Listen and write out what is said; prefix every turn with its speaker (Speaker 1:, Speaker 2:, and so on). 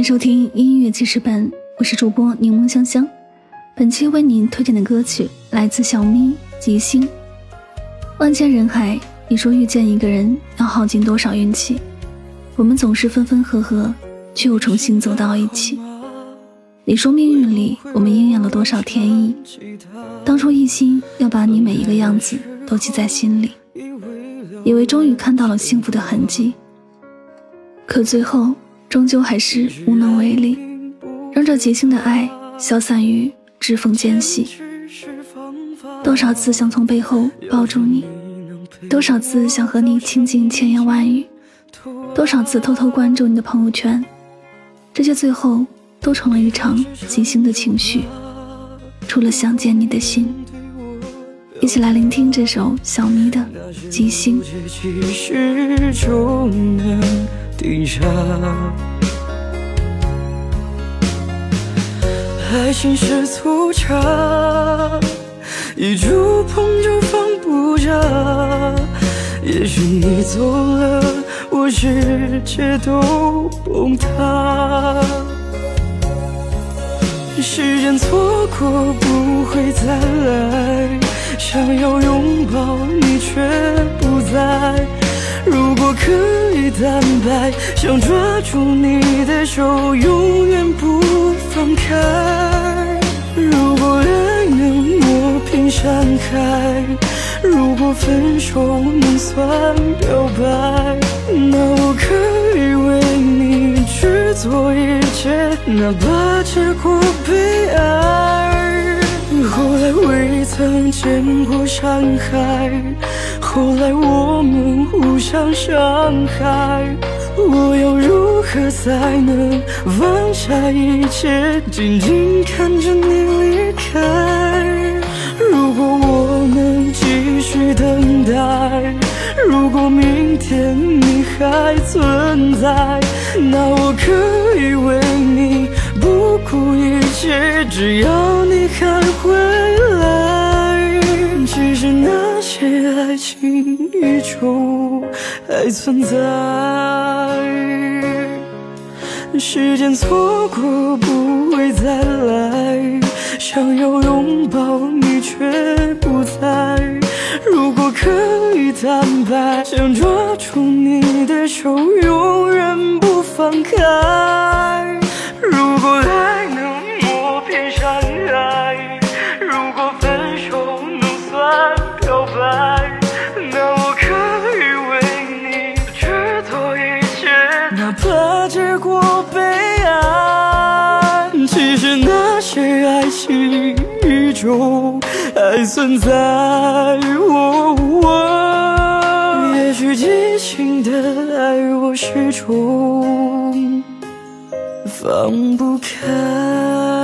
Speaker 1: 迎收听音乐记事本，我是主播柠檬香香。本期为您推荐的歌曲来自小咪《吉星》。万千人海，你说遇见一个人要耗尽多少运气？我们总是分分合合，却又重新走到一起。你说命运里我们应验了多少天意？当初一心要把你每一个样子都记在心里，以为终于看到了幸福的痕迹，可最后。终究还是无能为力，让这即兴的爱消散于指缝间隙。多少次想从背后抱住你，多少次想和你倾尽千言万语，多少次偷偷关注你的朋友圈，这些最后都成了一场即兴的情绪，除了想见你的心。一起来聆听这首小咪的《即兴》。
Speaker 2: 停下，爱情是粗茶，一触碰就放不下。也许你走了，我世界都崩塌。时间错过不会再来，想要拥抱白，想抓住你的手，永远不放开。如果爱能磨平山海，如果分手能算表白，那我可以为你去做一切，哪怕结果悲哀。后来未曾见过山海。后来我们互相伤害，我要如何才能放下一切，静静看着你离开？如果我能继续等待，如果明天你还存在，那我可以为你不顾一切，只要那些爱情依旧还存在，时间错过不会再来，想要拥抱你却不在。如果可以坦白，想抓住你的手，永远不放开。如果爱其实那些爱情依旧还存在。也许激情的爱我始终放不开。